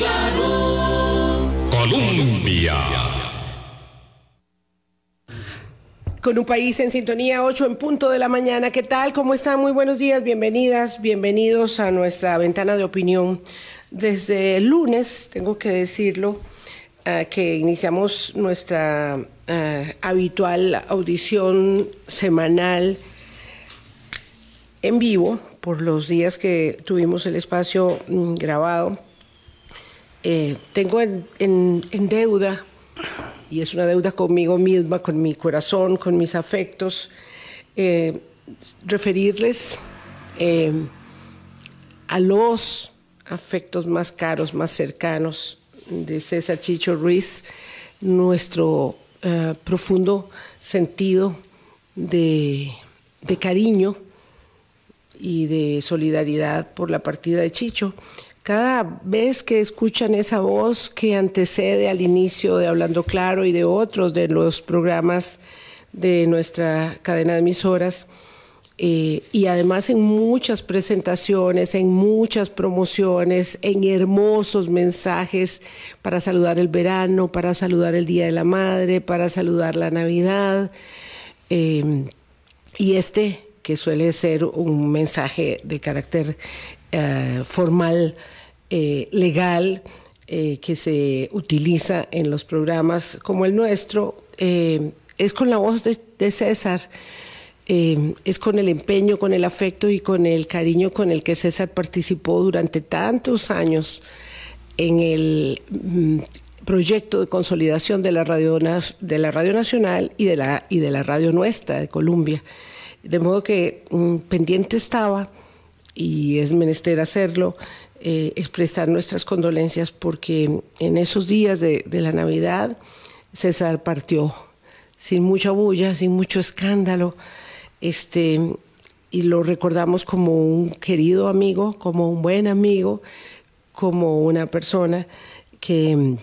claro. Colombia. Con un país en sintonía, 8 en punto de la mañana. ¿Qué tal? ¿Cómo están? Muy buenos días, bienvenidas, bienvenidos a nuestra ventana de opinión. Desde el lunes, tengo que decirlo, uh, que iniciamos nuestra uh, habitual audición semanal en vivo por los días que tuvimos el espacio mm, grabado. Eh, tengo en, deuda y es una deuda conmigo misma, con mi corazón, con mis afectos, eh, referirles eh, a los afectos más caros, más cercanos de César Chicho Ruiz, nuestro profundo sentido de cariño y de solidaridad por la partida de Chicho cada vez que escuchan esa voz que antecede al inicio de Hablando Claro y de otros de los programas de nuestra cadena de emisoras, eh, y además en muchas presentaciones, en muchas promociones, en hermosos mensajes para saludar el verano, para saludar el Día de la Madre, para saludar la Navidad. Eh, y este, que suele ser un mensaje de carácter eh, formal, eh, legal, eh, que se utiliza en los programas como el nuestro, eh, es con la voz de, César. es con el empeño, con el afecto y con el cariño con el que César participó durante tantos años en el mm, proyecto de consolidación de la radio, de la radio nacional y de la, y de la radio nuestra, de Colombia. De modo que mm, pendiente estaba y es menester hacerlo, eh, expresar nuestras condolencias porque en esos días de, la Navidad César partió sin mucha bulla, sin mucho escándalo, este, y lo recordamos como un querido amigo, como un buen amigo, como una persona que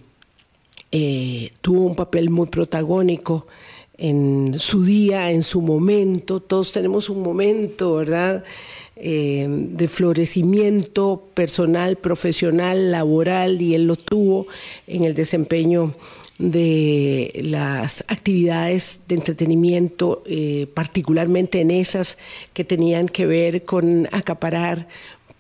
eh, tuvo un papel muy protagónico en su día, en su momento, todos tenemos un momento, ¿verdad? Eh, de florecimiento personal, profesional, laboral, y él lo tuvo en el desempeño de las actividades de entretenimiento, eh, particularmente en esas que tenían que ver con acaparar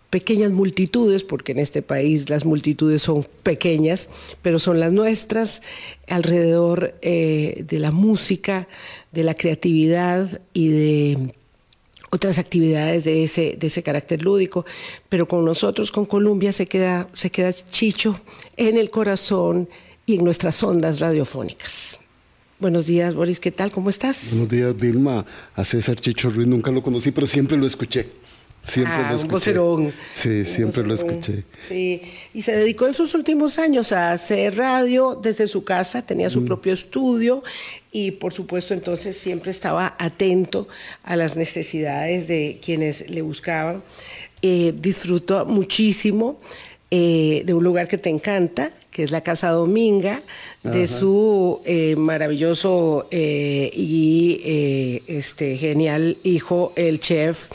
pequeñas multitudes, porque en este país las multitudes son pequeñas, pero son las nuestras, alrededor eh, de la música, de la creatividad y de otras actividades de ese, de ese carácter lúdico, pero con nosotros, con Colombia, se queda, se queda Chicho en el corazón y en nuestras ondas radiofónicas. Buenos días, Boris, ¿qué tal? ¿Cómo estás? Buenos días, Vilma. A César Chicho Ruiz nunca lo conocí, pero siempre lo escuché. Siempre ah, lo escuché. Un vocerón. Sí, siempre lo escuché. Sí, y se dedicó en sus últimos años a hacer radio desde su casa, tenía su mm. propio estudio y por supuesto entonces siempre estaba atento a las necesidades de quienes le buscaban. Eh, disfrutó muchísimo eh, de un lugar que te encanta, que es la Casa Dominga, de Ajá. su eh, maravilloso eh, y este, genial hijo, el chef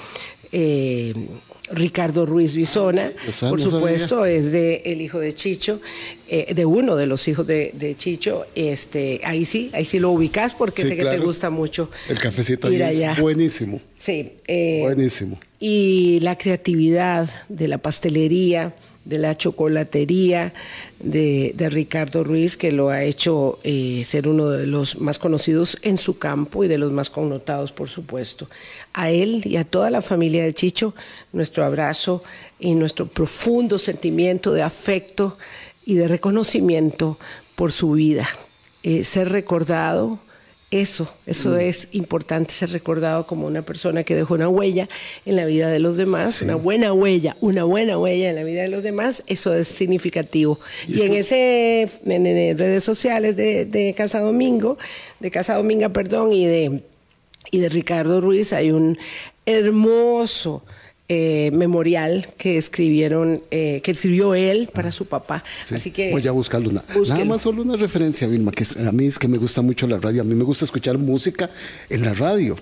eh, Ricardo Ruiz Bisona, Esa por no supuesto, sabía. es de el hijo de Chicho, eh, de uno de los hijos de, de, Chicho. Este, ahí sí, ahí sí lo ubicas porque Sí, sé que te gusta mucho. El cafecito ir ahí allá. es buenísimo. Sí, eh, Buenísimo. y la creatividad de la pastelería, de la chocolatería de, de Ricardo Ruiz, que lo ha hecho eh, ser uno de los más conocidos en su campo y de los más connotados, por supuesto. A él y a toda la familia de Chicho, nuestro abrazo y nuestro profundo sentimiento de afecto y de reconocimiento por su vida. Eh, ser recordado eso, eso mm. es importante ser recordado como una persona que dejó una huella en la vida de los demás, sí. una buena huella, una buena huella en la vida de los demás, eso es significativo. Y, y en ese, en, en, redes sociales de, de Casa Domingo, de Casa Dominga, perdón, y de, y de Ricardo Ruiz hay un hermoso eh, memorial que escribieron, eh, que escribió él para su papá. Sí, Así que voy a buscarlo. Una, nada más solo una referencia, Vilma, que a mí es que me gusta mucho la radio. A mí me gusta escuchar música en la radio.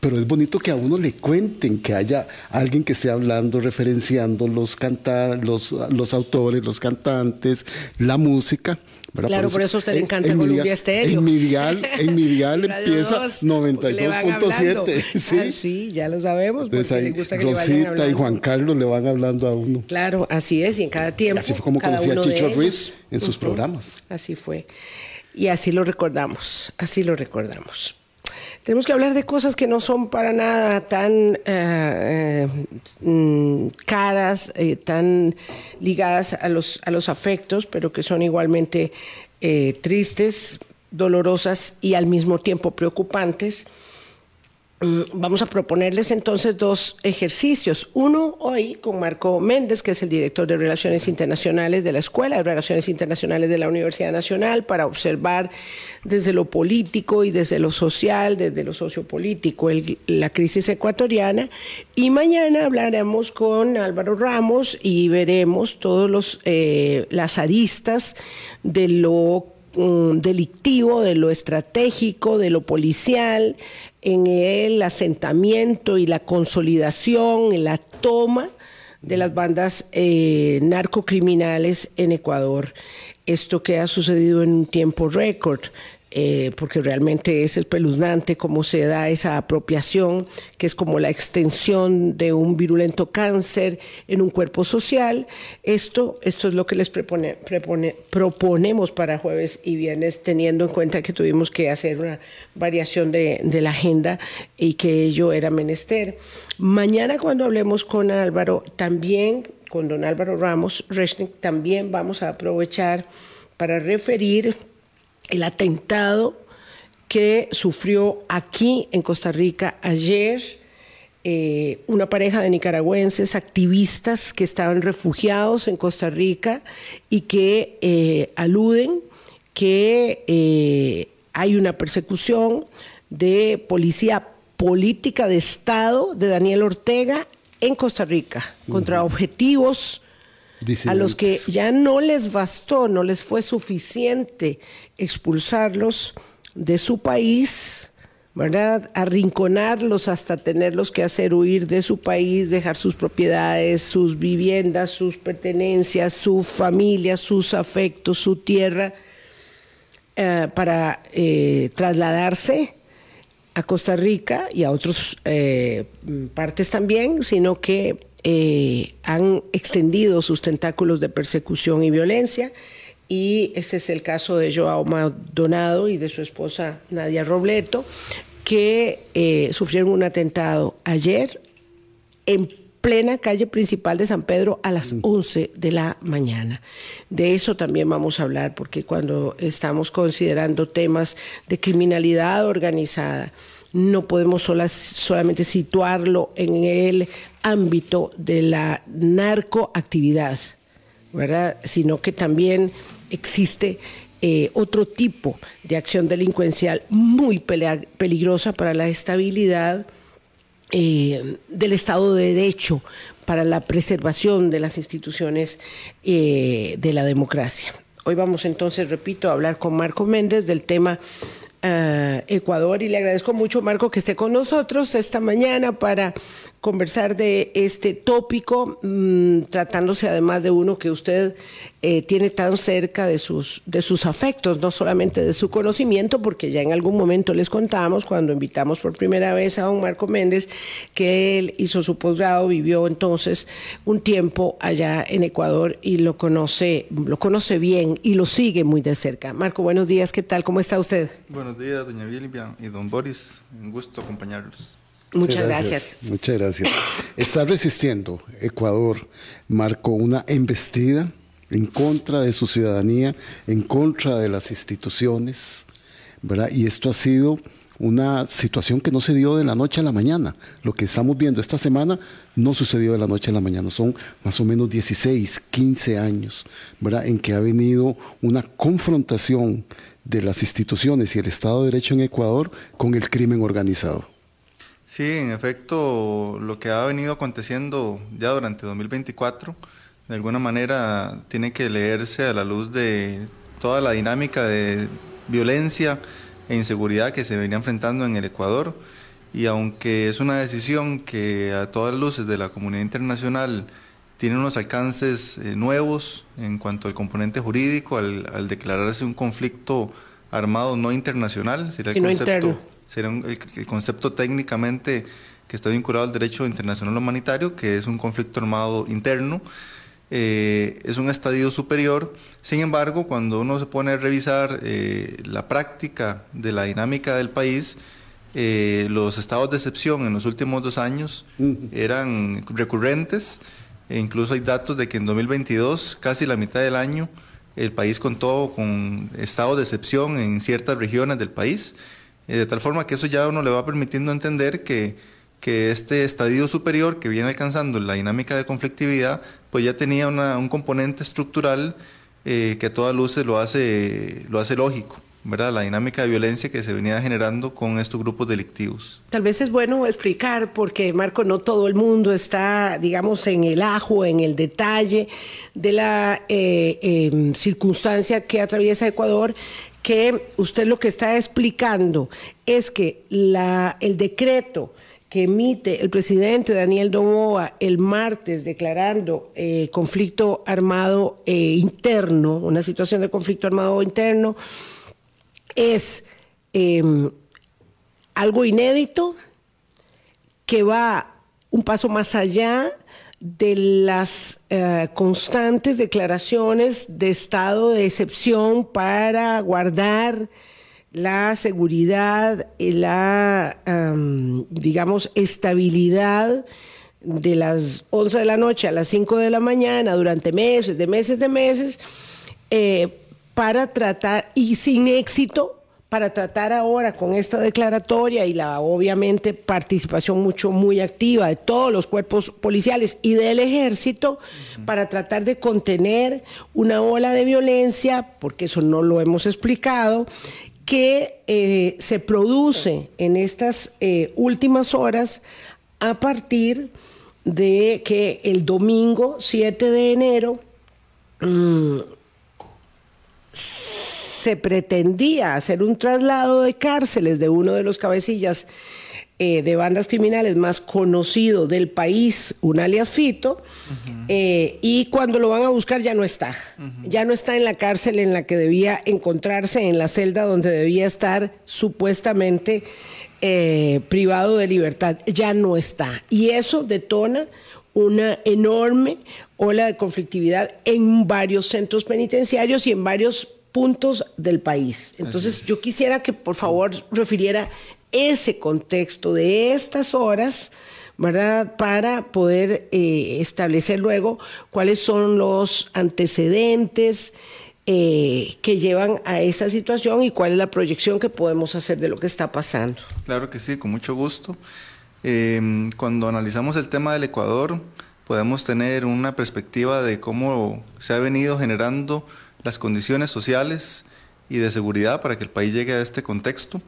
pero es bonito que a uno le cuenten, que haya alguien que esté hablando, referenciando los, canta los, los autores, los cantantes, la música. Claro, por eso, a usted le encanta Columbia Estéreo. En mi dial, en mi dial empieza 92.7. ¿sí? Ah, sí, ya lo sabemos. Entonces ahí gusta que Rosita y Juan Carlos le van hablando a uno. Claro, así es, y en cada tiempo. así fue como conocía a Chicho Ruiz en sus programas. Así fue. Y así lo recordamos, así lo recordamos. Tenemos que hablar de cosas que no son para nada tan eh, eh, mm, caras, eh, tan ligadas a los, a los afectos, pero que son igualmente tristes, dolorosas y al mismo tiempo preocupantes. Mm, vamos a proponerles entonces dos ejercicios. Uno hoy con Marco Méndez, que es el director de Relaciones Internacionales de la Escuela de Relaciones Internacionales de la Universidad Nacional, para observar desde lo político y desde lo social, desde lo sociopolítico, la crisis ecuatoriana. Y mañana hablaremos con Álvaro Ramos y veremos todos eh, las aristas de lo mm, delictivo, de lo estratégico, de lo policial, en el asentamiento y la consolidación, en la toma de las bandas eh, narcocriminales en Ecuador. Esto que ha sucedido en un tiempo récord. Eh, porque realmente es espeluznante cómo se da esa apropiación, que es como la extensión de un virulento cáncer en un cuerpo social. Esto, esto es lo que les proponemos para jueves y viernes, teniendo en cuenta que tuvimos que hacer una variación de, la agenda y que ello era menester. Mañana cuando hablemos con Álvaro, también con don Álvaro Ramos también vamos a aprovechar para referir el atentado que sufrió aquí en Costa Rica ayer eh, una pareja de nicaragüenses activistas que estaban refugiados en Costa Rica y que eh, aluden que eh, hay una persecución de policía política de Estado de Daniel Ortega en Costa Rica contra objetivos a los que ya no les bastó, no les fue suficiente expulsarlos de su país, ¿verdad? Arrinconarlos hasta tenerlos que hacer huir de su país, dejar sus propiedades, sus viviendas, sus pertenencias, su familia, sus afectos, su tierra, eh, para eh, trasladarse a Costa Rica y a otras eh, partes también, sino que eh, han extendido sus tentáculos de persecución y violencia. Y ese es el caso de Joao Maldonado y de su esposa Nadia Robleto, que eh, sufrieron un atentado ayer en plena calle principal de San Pedro a las 11 de la mañana. De eso también vamos a hablar, porque cuando estamos considerando temas de criminalidad organizada, no podemos solamente situarlo en el ámbito de la narcoactividad, ¿verdad? Sino que también existe eh, otro tipo de acción delincuencial muy peligrosa para la estabilidad eh, del Estado de Derecho, para la preservación de las instituciones eh, de la democracia. Hoy vamos entonces, repito, a hablar con Marco Méndez del tema Ecuador y le agradezco mucho, Marco, que esté con nosotros esta mañana para conversar de este tópico, mm, tratándose además de uno que usted eh, tiene tan cerca de sus, de sus afectos, no solamente de su conocimiento, porque ya en algún momento les contamos, cuando invitamos por primera vez a don Marco Méndez, que él hizo su posgrado, vivió entonces un tiempo allá en Ecuador y lo conoce, lo conoce bien y lo sigue muy de cerca. Marco, buenos días, ¿qué tal? ¿Cómo está usted? Buenos días, doña Vilvia y don Boris, un gusto acompañarlos. Muchas gracias. Muchas gracias. Está resistiendo. Ecuador marcó una embestida en contra de su ciudadanía, en contra de las instituciones, ¿verdad? Y esto ha sido una situación que no se dio de la noche a la mañana. Lo que estamos viendo esta semana no sucedió de la noche a la mañana. Son más o menos 16, 15 años, ¿verdad? En que ha venido una confrontación de las instituciones y el Estado de Derecho en Ecuador con el crimen organizado. Sí, en efecto, lo que ha venido aconteciendo ya durante 2024, de alguna manera tiene que leerse a la luz de toda la dinámica de violencia e inseguridad que se venía enfrentando en el Ecuador. Y aunque es una decisión que a todas luces de la comunidad internacional tiene unos alcances eh, nuevos en cuanto al componente jurídico, al, declararse un conflicto armado no internacional, sería, el, concepto, sería el, concepto técnicamente que está vinculado al derecho internacional humanitario, que es un conflicto armado interno, eh, es un estadio superior. Sin embargo, cuando uno se pone a revisar eh, la práctica de la dinámica del país, eh, los estados de excepción en los últimos dos años eran recurrentes. E incluso hay datos de que en 2022, casi la mitad del año, el país contó con estados de excepción en ciertas regiones del país. De tal forma que eso ya uno le va permitiendo entender que, que este estadio superior que viene alcanzando la dinámica de conflictividad, pues ya tenía un componente estructural eh, que a todas luces lo hace, lo hace lógico. ¿verdad? la dinámica de violencia que se venía generando con estos grupos delictivos. Tal vez es bueno explicar, porque Marco, no todo el mundo está, digamos, en el ajo, en el detalle de la eh, em, circunstancia que atraviesa Ecuador, que usted lo que está explicando es que el decreto que emite el presidente Daniel Domoa el martes declarando eh, conflicto armado eh, interno, una situación de conflicto armado interno, es em, algo inédito que va un paso más allá de las eh, constantes declaraciones de estado de excepción para guardar la seguridad y la, digamos, estabilidad de las 11 de la noche a las 5 de la mañana durante meses, de meses, de meses, eh, para tratar, y sin éxito, para tratar ahora con esta declaratoria y la obviamente participación mucho muy activa de todos los cuerpos policiales y del ejército para tratar de contener una ola de violencia, porque eso no lo hemos explicado, que eh, se produce en estas eh, últimas horas a partir de que el domingo 7 de enero mm, se pretendía hacer un traslado de cárceles de uno de los cabecillas eh, de bandas criminales más conocido del país, un alias Fito, eh, y cuando lo van a buscar ya no está. Ya no está en la cárcel en la que debía encontrarse, en la celda donde debía estar supuestamente eh, privado de libertad. Ya no está. Y eso detona una enorme ola de conflictividad en varios centros penitenciarios y en varios puntos del país. Entonces yo quisiera que por favor refiriera ese contexto de estas horas, ¿verdad? Para poder eh, establecer luego cuáles son los antecedentes eh, que llevan a esa situación y cuál es la proyección que podemos hacer de lo que está pasando. Claro que sí, con mucho gusto. Em, cuando analizamos el tema del Ecuador, podemos tener una perspectiva de cómo se ha venido generando las condiciones sociales y de seguridad para que el país llegue a este contexto.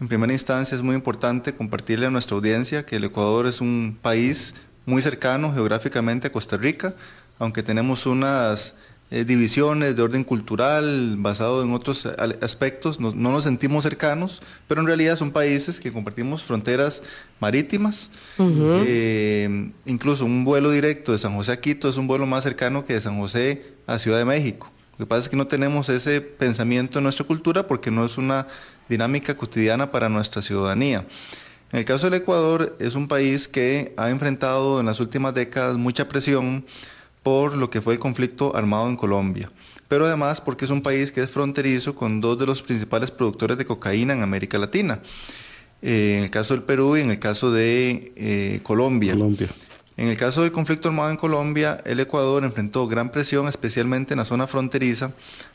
En primera instancia es muy importante compartirle a nuestra audiencia que el Ecuador es un país muy cercano geográficamente a Costa Rica, aunque tenemos unas eh, divisiones de orden cultural basado en otros aspectos, no, nos sentimos cercanos, pero en realidad son países que compartimos fronteras marítimas. Eh, incluso un vuelo directo de San José a Quito es un vuelo más cercano que de San José a Ciudad de México. Lo que pasa es que no tenemos ese pensamiento en nuestra cultura porque no es una dinámica cotidiana para nuestra ciudadanía. En el caso del Ecuador, es un país que ha enfrentado en las últimas décadas mucha presión por lo que fue el conflicto armado en Colombia, pero además porque es un país que es fronterizo con dos de los principales productores de cocaína en América Latina, eh, en el caso del Perú y en el caso de eh, Colombia. Colombia. En el caso del conflicto armado en Colombia, el Ecuador enfrentó gran presión, especialmente en la zona fronteriza,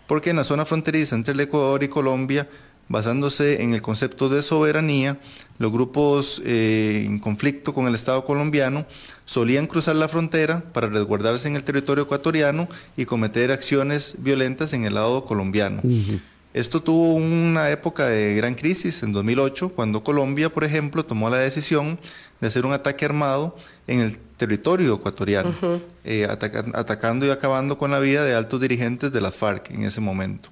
porque en la zona fronteriza entre el Ecuador y Colombia, basándose en el concepto de soberanía, los grupos eh, en conflicto con el Estado colombiano solían cruzar la frontera para resguardarse en el territorio ecuatoriano y cometer acciones violentas en el lado colombiano. Esto tuvo una época de gran crisis en 2008, cuando Colombia, por ejemplo, tomó la decisión de hacer un ataque armado en el territorio ecuatoriano, eh, atacando y acabando con la vida de altos dirigentes de las FARC en ese momento.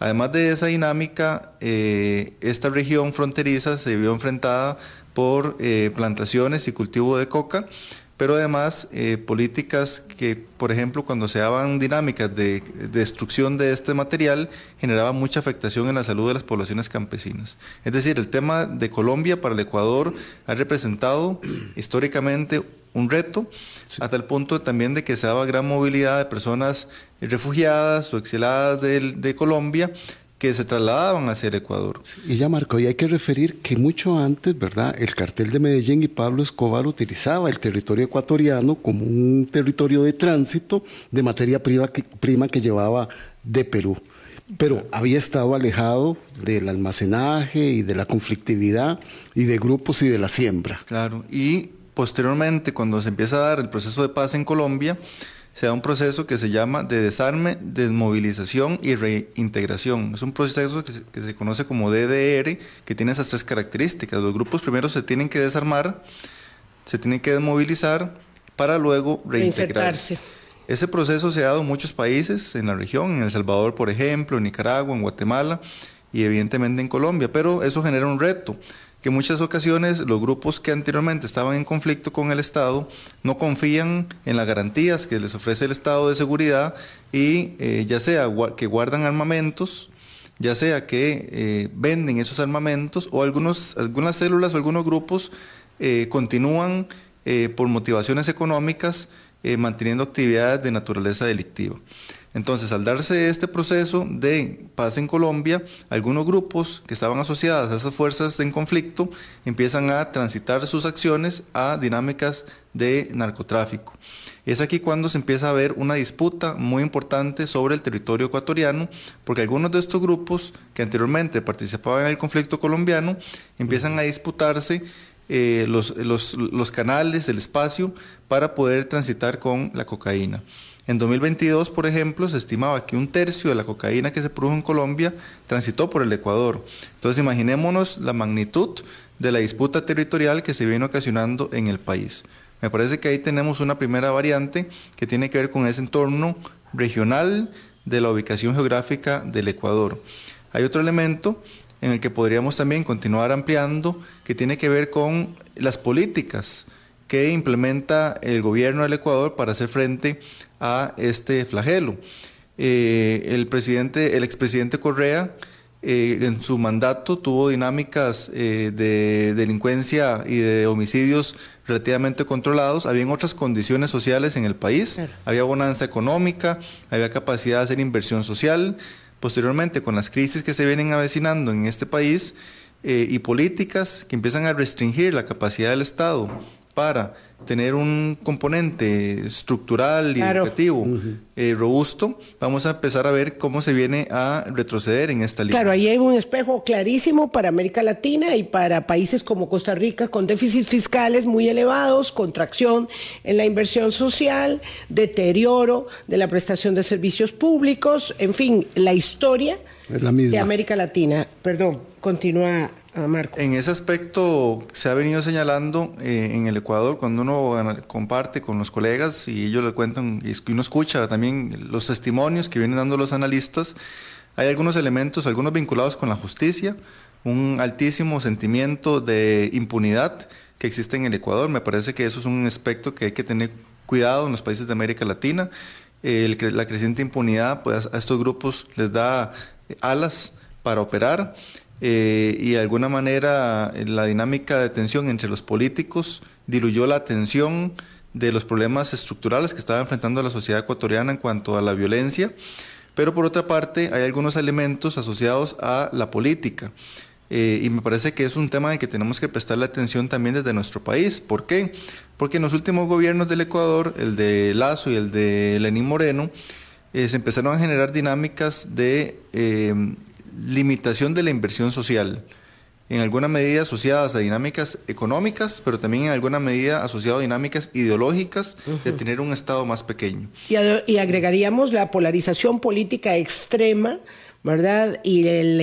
Además de esa dinámica, eh, esta región fronteriza se vio enfrentada por eh, plantaciones y cultivo de coca, pero además eh, políticas que, por ejemplo, cuando se daban dinámicas de, destrucción de este material, generaban mucha afectación en la salud de las poblaciones campesinas. Es decir, el tema de Colombia para el Ecuador ha representado históricamente un reto, hasta el punto también de que se daba gran movilidad de personas refugiadas o exiladas de Colombia que se trasladaban hacia el Ecuador. Y ya Marco, y hay que referir que mucho antes, ¿verdad? El cartel de Medellín y Pablo Escobar utilizaba el territorio ecuatoriano como un territorio de tránsito de materia prima que, prima que llevaba de Perú. Pero había estado alejado del almacenaje y de la conflictividad y de grupos y de la siembra. Claro, y posteriormente cuando se empieza a dar el proceso de paz en Colombia, se da un proceso que se llama de desarme, desmovilización y reintegración. Es un proceso que se, conoce como DDR, que tiene esas tres características. Los grupos primero se tienen que desarmar, se tienen que desmovilizar para luego reintegrarse. Ese proceso se ha dado en muchos países en la región, en El Salvador, por ejemplo, en Nicaragua, en Guatemala y evidentemente en Colombia, pero eso genera un reto que en muchas ocasiones los grupos que anteriormente estaban en conflicto con el Estado no confían en las garantías que les ofrece el Estado de seguridad y eh, ya sea que guardan armamentos, ya sea que eh, venden esos armamentos o algunos, algunas células o algunos grupos eh, continúan por motivaciones económicas manteniendo actividades de naturaleza delictiva. Entonces, al darse este proceso de paz en Colombia, algunos grupos que estaban asociados a esas fuerzas en conflicto empiezan a transitar sus acciones a dinámicas de narcotráfico. Es aquí cuando se empieza a ver una disputa muy importante sobre el territorio ecuatoriano, porque algunos de estos grupos que anteriormente participaban en el conflicto colombiano empiezan a disputarse eh, los, canales, el espacio para poder transitar con la cocaína. En 2022, por ejemplo, se estimaba que un tercio de la cocaína que se produjo en Colombia transitó por el Ecuador. Entonces, imaginémonos la magnitud de la disputa territorial que se viene ocasionando en el país. Me parece que ahí tenemos una primera variante que tiene que ver con ese entorno regional de la ubicación geográfica del Ecuador. Hay otro elemento en el que podríamos también continuar ampliando que tiene que ver con las políticas que implementa el gobierno del Ecuador para hacer frente a este flagelo. Eh, el presidente, el expresidente Correa, eh, en su mandato tuvo dinámicas eh, de delincuencia y de homicidios relativamente controlados. Habían otras condiciones sociales en el país. Había bonanza económica, había capacidad de hacer inversión social. Posteriormente, con las crisis que se vienen avecinando en este país y políticas que empiezan a restringir la capacidad del Estado para tener un componente estructural y educativo eh, robusto, vamos a empezar a ver cómo se viene a retroceder en esta línea. Claro, ahí hay un espejo clarísimo para América Latina y para países como Costa Rica con déficits fiscales muy elevados, contracción en la inversión social, deterioro de la prestación de servicios públicos, en fin, la historia de América Latina. Perdón, continúa en ese aspecto se ha venido señalando eh, en el Ecuador, cuando uno comparte con los colegas y ellos le cuentan, y uno escucha también los testimonios que vienen dando los analistas, hay algunos elementos, algunos vinculados con la justicia, un altísimo sentimiento de impunidad que existe en el Ecuador. Me parece que eso es un aspecto que hay que tener cuidado en los países de América Latina. la creciente impunidad pues, a estos grupos les da alas para operar eh, y de alguna manera eh, la dinámica de tensión entre los políticos diluyó la atención de los problemas estructurales que estaba enfrentando la sociedad ecuatoriana en cuanto a la violencia, pero por otra parte hay algunos elementos asociados a la política. Eh, y me parece que es un tema en que tenemos que prestarle atención también desde nuestro país. ¿Por qué? Porque en los últimos gobiernos del Ecuador, el de Lazo y el de Lenín Moreno, se empezaron a generar dinámicas de limitación de la inversión social, en alguna medida asociadas a dinámicas económicas, pero también en alguna medida asociadas a dinámicas ideológicas de tener un Estado más pequeño. Y, y agregaríamos la polarización política extrema ¿verdad? Y el,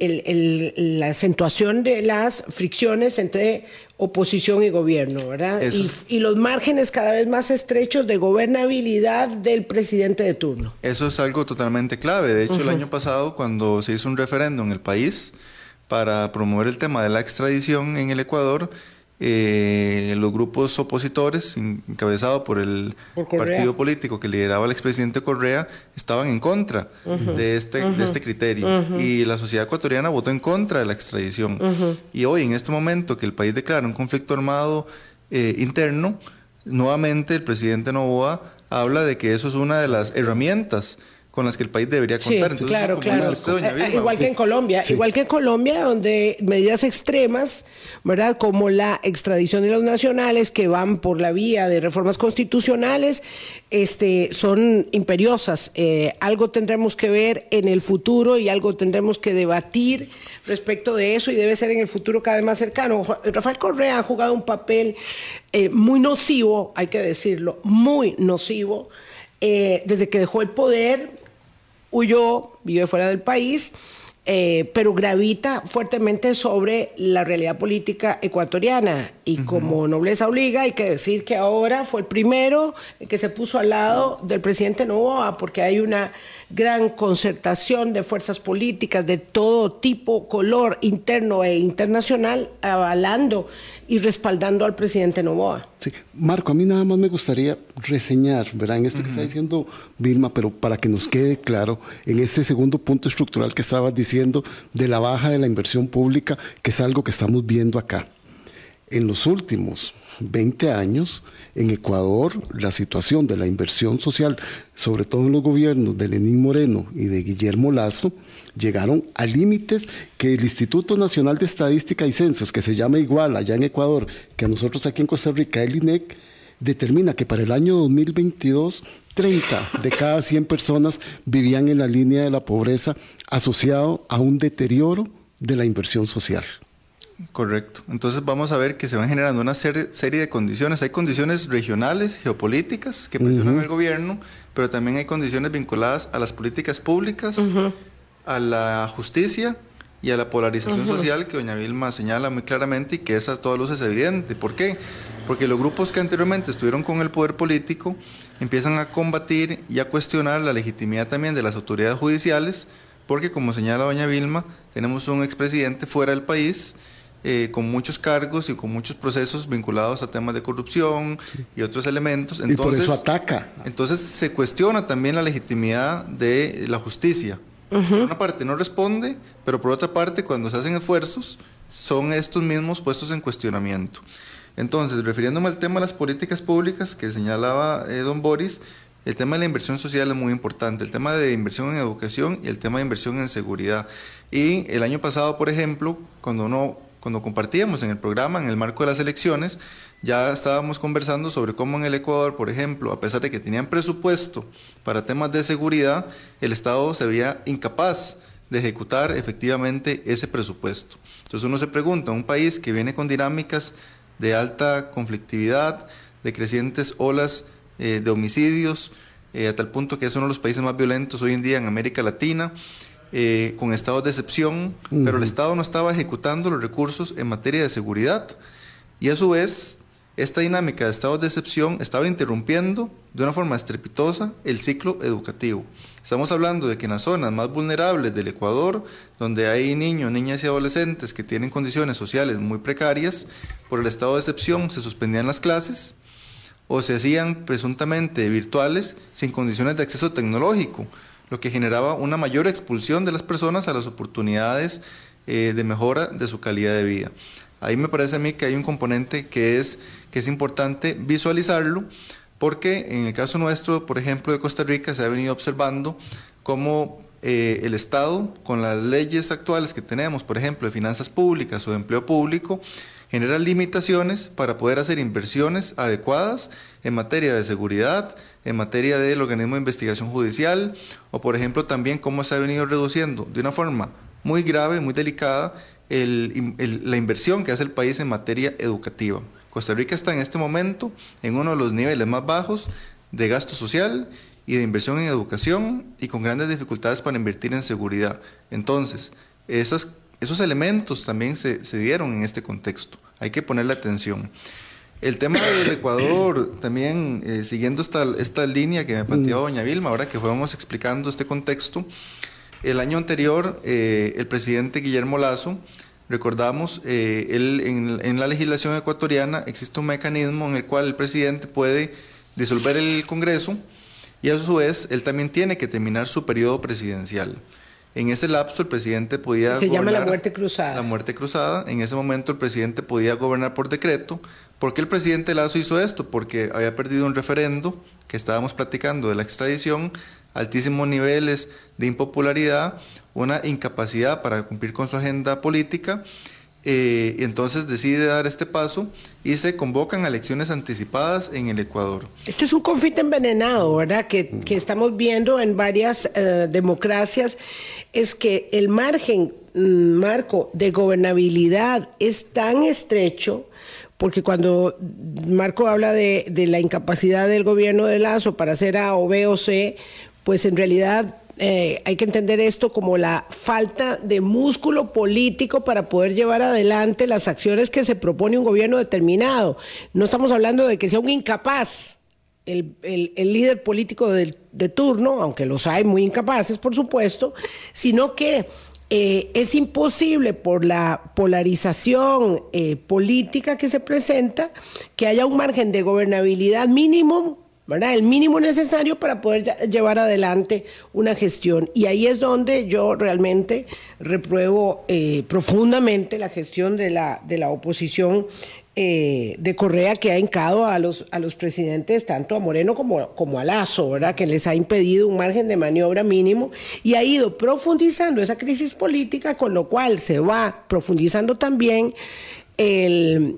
el, la acentuación de las fricciones entre oposición y gobierno, ¿verdad? Y, los márgenes cada vez más estrechos de gobernabilidad del presidente de turno. Eso es algo totalmente clave. De hecho, el año pasado, cuando se hizo un referéndum en el país para promover el tema de la extradición en el Ecuador, eh, los grupos opositores, encabezado por el partido político que lideraba el expresidente Correa, estaban en contra de, este, de este criterio. Y la sociedad ecuatoriana votó en contra de la extradición. Y hoy, en este momento que el país declara un conflicto armado eh, interno, nuevamente el presidente Novoa habla de que eso es una de las herramientas con las que el país debería contar. Sí, claro, claro. Eh, igual que en Colombia, igual que en Colombia, donde medidas extremas, ¿verdad? Como la extradición de los nacionales que van por la vía de reformas constitucionales, este, son imperiosas. Eh, algo tendremos que ver en el futuro y algo tendremos que debatir respecto de eso y debe ser en el futuro cada vez más cercano. Rafael Correa ha jugado un papel eh, muy nocivo, hay que decirlo, muy nocivo. desde que dejó el poder, huyó, vive fuera del país, eh, pero gravita fuertemente sobre la realidad política ecuatoriana. Y como nobleza obliga, hay que decir que ahora fue el primero que se puso al lado del presidente Novoa, porque hay una gran concertación de fuerzas políticas de todo tipo, color, interno e internacional, avalando y respaldando al presidente Novoa. Sí, Marco, a mí nada más me gustaría reseñar, ¿verdad? En esto que está diciendo Vilma, pero para que nos quede claro, en este segundo punto estructural que estabas diciendo de la baja de la inversión pública, que es algo que estamos viendo acá. En los últimos 20 años, en Ecuador, la situación de la inversión social, sobre todo en los gobiernos de Lenín Moreno y de Guillermo Lazo, llegaron a límites que el Instituto Nacional de Estadística y Censos, que se llama igual allá en Ecuador que a nosotros aquí en Costa Rica, el INEC, determina que para el año 2022 30 de cada 100 personas vivían en la línea de la pobreza asociado a un deterioro de la inversión social. Correcto. Entonces vamos a ver que se van generando una serie, de condiciones. Hay condiciones regionales, geopolíticas, que presionan al gobierno, pero también hay condiciones vinculadas a las políticas públicas, a la justicia y a la polarización social que doña Vilma señala muy claramente y que esa a todas luces es evidente. ¿Por qué? Porque los grupos que anteriormente estuvieron con el poder político empiezan a combatir y a cuestionar la legitimidad también de las autoridades judiciales, porque como señala doña Vilma, tenemos un expresidente fuera del país eh, con muchos cargos y con muchos procesos vinculados a temas de corrupción y otros elementos. Entonces, y por eso ataca. Entonces se cuestiona también la legitimidad de la justicia. Por una parte no responde, pero por otra parte cuando se hacen esfuerzos son estos mismos puestos en cuestionamiento. Entonces, refiriéndome al tema de las políticas públicas que señalaba eh, don Boris, el tema de la inversión social es muy importante, el tema de inversión en educación y el tema de inversión en seguridad. Y el año pasado, por ejemplo, cuando uno cuando compartíamos en el programa, en el marco de las elecciones, ya estábamos conversando sobre cómo en el Ecuador, por ejemplo, a pesar de que tenían presupuesto para temas de seguridad, el Estado se veía incapaz de ejecutar efectivamente ese presupuesto. Entonces uno se pregunta, un país que viene con dinámicas de alta conflictividad, de crecientes olas eh, de homicidios, eh, a tal punto que es uno de los países más violentos hoy en día en América Latina, eh, con estados de excepción, pero el Estado no estaba ejecutando los recursos en materia de seguridad. Y a su vez, esta dinámica de estados de excepción estaba interrumpiendo de una forma estrepitosa el ciclo educativo. Estamos hablando de que en las zonas más vulnerables del Ecuador, donde hay niños, niñas y adolescentes que tienen condiciones sociales muy precarias, por el estado de excepción se suspendían las clases o se hacían presuntamente virtuales sin condiciones de acceso tecnológico, lo que generaba una mayor expulsión de las personas a las oportunidades eh, de mejora de su calidad de vida. Ahí me parece a mí que hay un componente que es, que es importante visualizarlo, porque en el caso nuestro, por ejemplo, de Costa Rica, se ha venido observando cómo eh, el Estado, con las leyes actuales que tenemos, por ejemplo, de finanzas públicas o de empleo público, genera limitaciones para poder hacer inversiones adecuadas en materia de seguridad, en materia del organismo de investigación judicial o por ejemplo también cómo se ha venido reduciendo de una forma muy grave, muy delicada, la inversión que hace el país en materia educativa. Costa Rica está en este momento en uno de los niveles más bajos de gasto social y de inversión en educación y con grandes dificultades para invertir en seguridad. Entonces, esas, esos elementos también se, se dieron en este contexto. Hay que ponerle atención. El tema del Ecuador, también eh, siguiendo esta, esta línea que me planteaba mm. doña Vilma, ahora que fuéramos explicando este contexto, el año anterior eh, el presidente Guillermo Lazo recordamos, eh, en, la legislación ecuatoriana existe un mecanismo en el cual el presidente puede disolver el Congreso y a su vez él también tiene que terminar su periodo presidencial. En ese lapso el presidente podía... Se llama la muerte cruzada. La muerte cruzada. En ese momento el presidente podía gobernar por decreto. ¿Por qué el presidente Lazo hizo esto? Porque había perdido un referendo que estábamos platicando de la extradición, altísimos niveles de impopularidad, una incapacidad para cumplir con su agenda política. Eh, y entonces decide dar este paso y se convocan elecciones anticipadas en el Ecuador. Este es un conflicto envenenado, ¿verdad? Que, que estamos viendo en varias eh, democracias, es que el margen, mm, Marco, de gobernabilidad es tan estrecho porque cuando Marco habla de, de, la incapacidad del gobierno de Lazo para hacer A o B o C, pues en realidad eh, hay que entender esto como la falta de músculo político para poder llevar adelante las acciones que se propone un gobierno determinado. No estamos hablando de que sea un incapaz el, líder político de, turno, aunque los hay muy incapaces, por supuesto, sino que eh, es imposible por la polarización eh, política que se presenta que haya un margen de gobernabilidad mínimo el mínimo necesario para poder llevar adelante una gestión. Y ahí es donde yo realmente repruebo eh, profundamente la gestión de la, de la oposición eh, de Correa que ha hincado a los, a los presidentes, tanto a Moreno como, como a Lazo, ¿verdad? que les ha impedido un margen de maniobra mínimo y ha ido profundizando esa crisis política, con lo cual se va profundizando también el,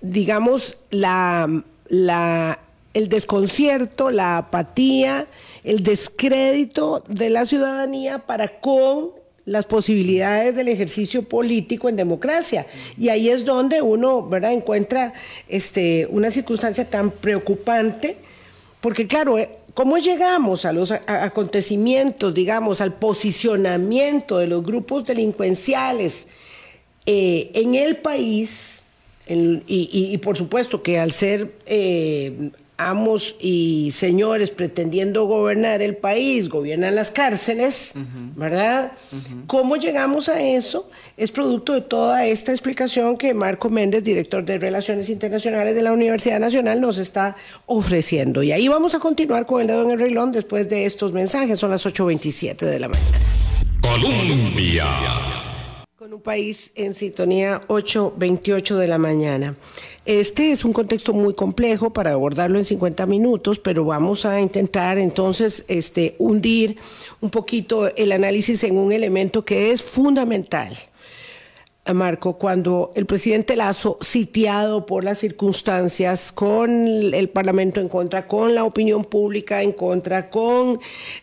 digamos, la, la el desconcierto, la apatía, el descrédito de la ciudadanía para con las posibilidades del ejercicio político en democracia. Y ahí es donde uno ¿verdad? encuentra este, una circunstancia tan preocupante, porque claro, eh, ¿cómo llegamos a los acontecimientos, digamos, al posicionamiento de los grupos delincuenciales eh, en el país? y, por supuesto que al ser eh, amos y señores pretendiendo gobernar el país, gobiernan las cárceles, ¿verdad? ¿Cómo llegamos a eso? Es producto de toda esta explicación que Marco Méndez, director de Relaciones Internacionales de la Universidad Nacional, nos está ofreciendo. Y ahí vamos a continuar con el dedo en el reloj después de estos mensajes. Son las 8.27 de la mañana. Colombia. Con un país en sintonía 8.28 de la mañana. Este es un contexto muy complejo para abordarlo en 50 minutos, pero vamos a intentar entonces este, hundir un poquito el análisis en un elemento que es fundamental. Marco, cuando el presidente Lazo, sitiado por las circunstancias, con el Parlamento en contra, con la opinión pública en contra, con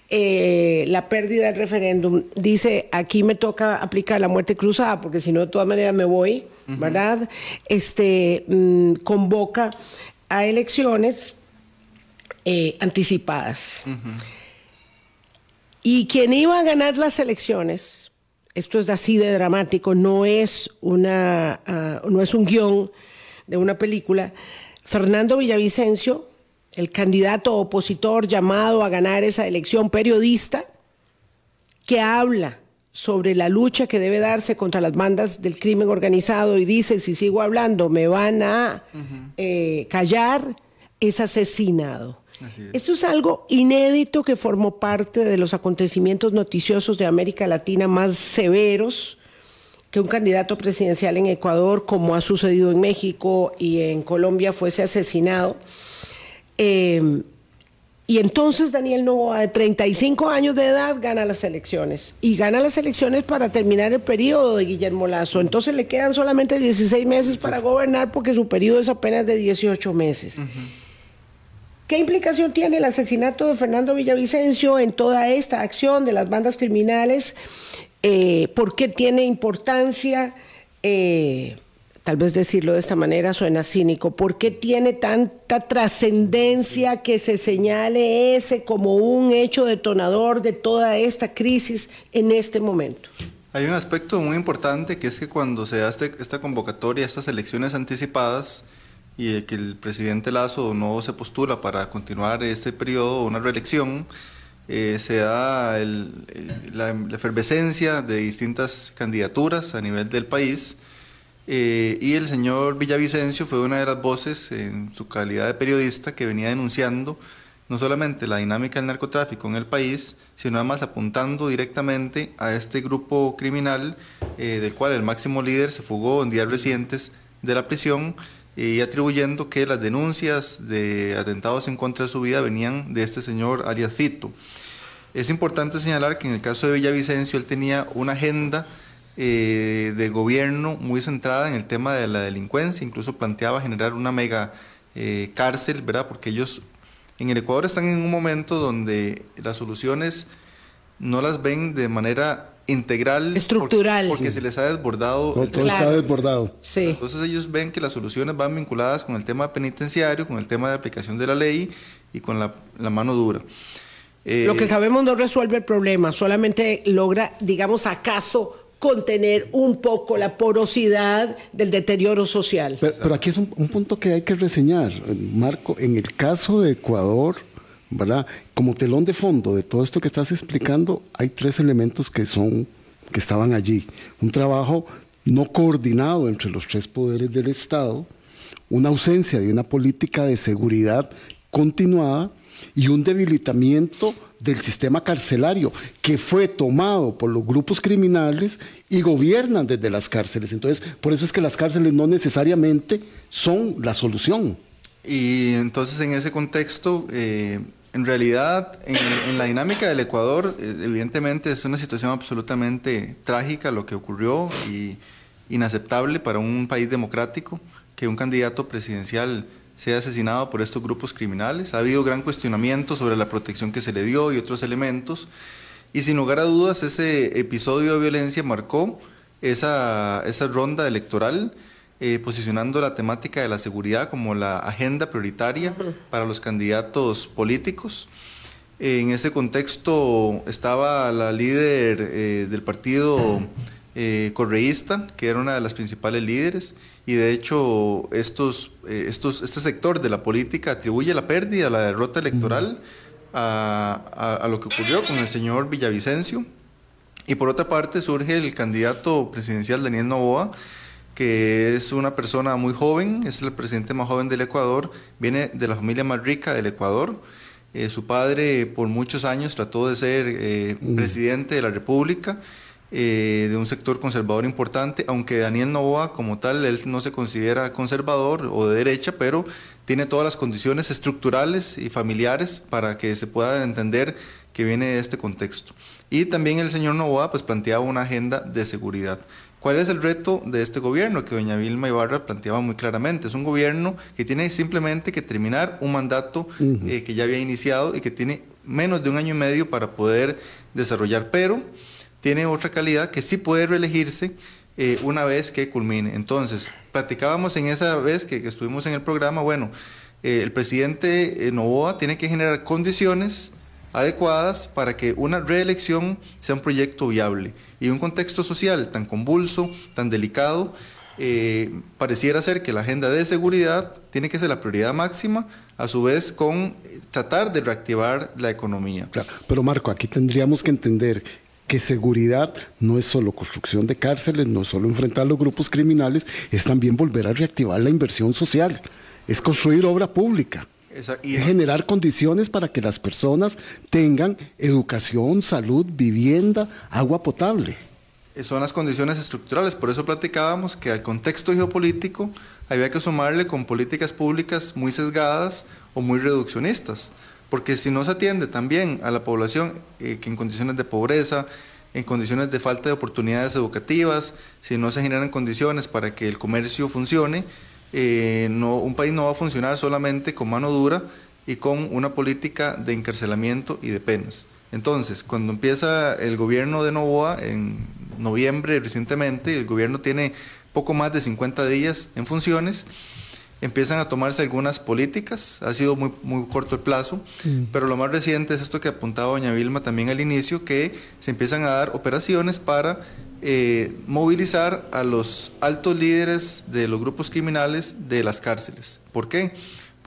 eh, la pérdida del referéndum, dice, aquí me toca aplicar la muerte cruzada, porque si no, de todas maneras me voy, ¿verdad? Este, mm, convoca a elecciones eh, anticipadas. Y quien iba a ganar las elecciones, esto es así de dramático, no es, una, ah, no es un guion de una película, Fernando Villavicencio, el candidato opositor llamado a ganar esa elección, periodista, que habla sobre la lucha que debe darse contra las bandas del crimen organizado y dice, si sigo hablando me van a eh, callar, es asesinado. Esto es algo inédito que formó parte de los acontecimientos noticiosos de América Latina más severos que un candidato presidencial en Ecuador, como ha sucedido en México y en Colombia, fuese asesinado. Eh, y entonces Daniel Novoa, de 35 años de edad, gana las elecciones. Y gana las elecciones para terminar el periodo de Guillermo Lazo. Entonces le quedan solamente 16 meses para gobernar porque su periodo es apenas de 18 meses. ¿Qué implicación tiene el asesinato de Fernando Villavicencio en toda esta acción de las bandas criminales? Eh, ¿Por qué tiene importancia? Eh, tal vez decirlo de esta manera suena cínico, ¿por qué tiene tanta trascendencia que se señale ese como un hecho detonador de toda esta crisis en este momento? Hay un aspecto muy importante que es que cuando se hace esta convocatoria, estas elecciones anticipadas, y que el presidente Lazo no se postula para continuar este periodo, una reelección, eh, se da la, efervescencia de distintas candidaturas a nivel del país. Eh, y el señor Villavicencio fue una de las voces en su calidad de periodista que venía denunciando no solamente la dinámica del narcotráfico en el país, sino además apuntando directamente a este grupo criminal eh, del cual el máximo líder se fugó en días recientes de la prisión y atribuyendo que las denuncias de atentados en contra de su vida venían de este señor Arias Fito. Es importante señalar que en el caso de Villavicencio él tenía una agenda eh, de gobierno muy centrada en el tema de la delincuencia, incluso planteaba generar una mega eh, cárcel, ¿verdad? Porque ellos en el Ecuador están en un momento donde las soluciones no las ven de manera integral. Estructural. Porque, se les ha desbordado. Todo, está desbordado. Sí. Entonces ellos ven que las soluciones van vinculadas con el tema penitenciario, con el tema de aplicación de la ley y con la, mano dura. Lo que eh, sabemos no resuelve el problema, solamente logra, digamos, acaso contener un poco la porosidad del deterioro social. Pero, aquí es un, punto que hay que reseñar, Marco. En el caso de Ecuador, ¿verdad? Como telón de fondo de todo esto que estás explicando, hay tres elementos que son que estaban allí. Un trabajo no coordinado entre los tres poderes del Estado, una ausencia de una política de seguridad continuada y un debilitamiento del sistema carcelario que fue tomado por los grupos criminales y gobiernan desde las cárceles. Entonces, por eso es que las cárceles no necesariamente son la solución. Y entonces en ese contexto, eh, en realidad, en, la dinámica del Ecuador, eh, evidentemente es una situación absolutamente trágica lo que ocurrió y inaceptable para un país democrático que un candidato presidencial sea asesinado por estos grupos criminales. Ha habido gran cuestionamiento sobre la protección que se le dio y otros elementos. Y sin lugar a dudas, ese episodio de violencia marcó esa, esa ronda electoral eh, posicionando la temática de la seguridad como la agenda prioritaria para los candidatos políticos. En ese contexto estaba la líder eh, del partido eh, correísta, que era una de las principales líderes, y de hecho estos, estos, este sector de la política atribuye la pérdida, la derrota electoral a, a, lo que ocurrió con el señor Villavicencio. Y por otra parte surge el candidato presidencial Daniel Novoa, que es una persona muy joven, es el presidente más joven del Ecuador, viene de la familia más rica del Ecuador. Eh, su padre por muchos años trató de ser eh, mm. presidente de la República, eh, de un sector conservador importante, aunque Daniel Novoa como tal, él no se considera conservador o de derecha, pero tiene todas las condiciones estructurales y familiares para que se pueda entender que viene de este contexto. Y también el señor Novoa pues planteaba una agenda de seguridad. ¿Cuál es el reto de este gobierno que doña Vilma Ibarra planteaba muy claramente? Es un gobierno que tiene simplemente que terminar un mandato eh, que ya había iniciado y que tiene menos de un año y medio para poder desarrollar, pero tiene otra calidad que sí puede reelegirse eh, una vez que culmine. Entonces, platicábamos en esa vez que, estuvimos en el programa, bueno, eh, el presidente Novoa tiene que generar condiciones adecuadas para que una reelección sea un proyecto viable. Y un contexto social tan convulso, tan delicado, eh, pareciera ser que la agenda de seguridad tiene que ser la prioridad máxima, a su vez con tratar de reactivar la economía. Pero Marco, aquí tendríamos que entender que seguridad no es solo construcción de cárceles, no es solo enfrentar a los grupos criminales, es también volver a reactivar la inversión social, es construir obra pública. Y generar condiciones para que las personas tengan educación, salud, vivienda, agua potable. Son las condiciones estructurales, por eso platicábamos que al contexto geopolítico había que sumarle con políticas públicas muy sesgadas o muy reduccionistas, porque si no se atiende también a la población eh, que en condiciones de pobreza, en condiciones de falta de oportunidades educativas, si no se generan condiciones para que el comercio funcione, eh, no, un país no va a funcionar solamente con mano dura y con una política de encarcelamiento y de penas. Entonces, cuando empieza el gobierno de Novoa, en noviembre recientemente, el gobierno tiene poco más de 50 días en funciones, empiezan a tomarse algunas políticas, ha sido muy, muy corto el plazo, pero lo más reciente es esto que apuntaba doña Vilma también al inicio, que se empiezan a dar operaciones para eh, movilizar a los altos líderes de los grupos criminales de las cárceles. ¿Por qué?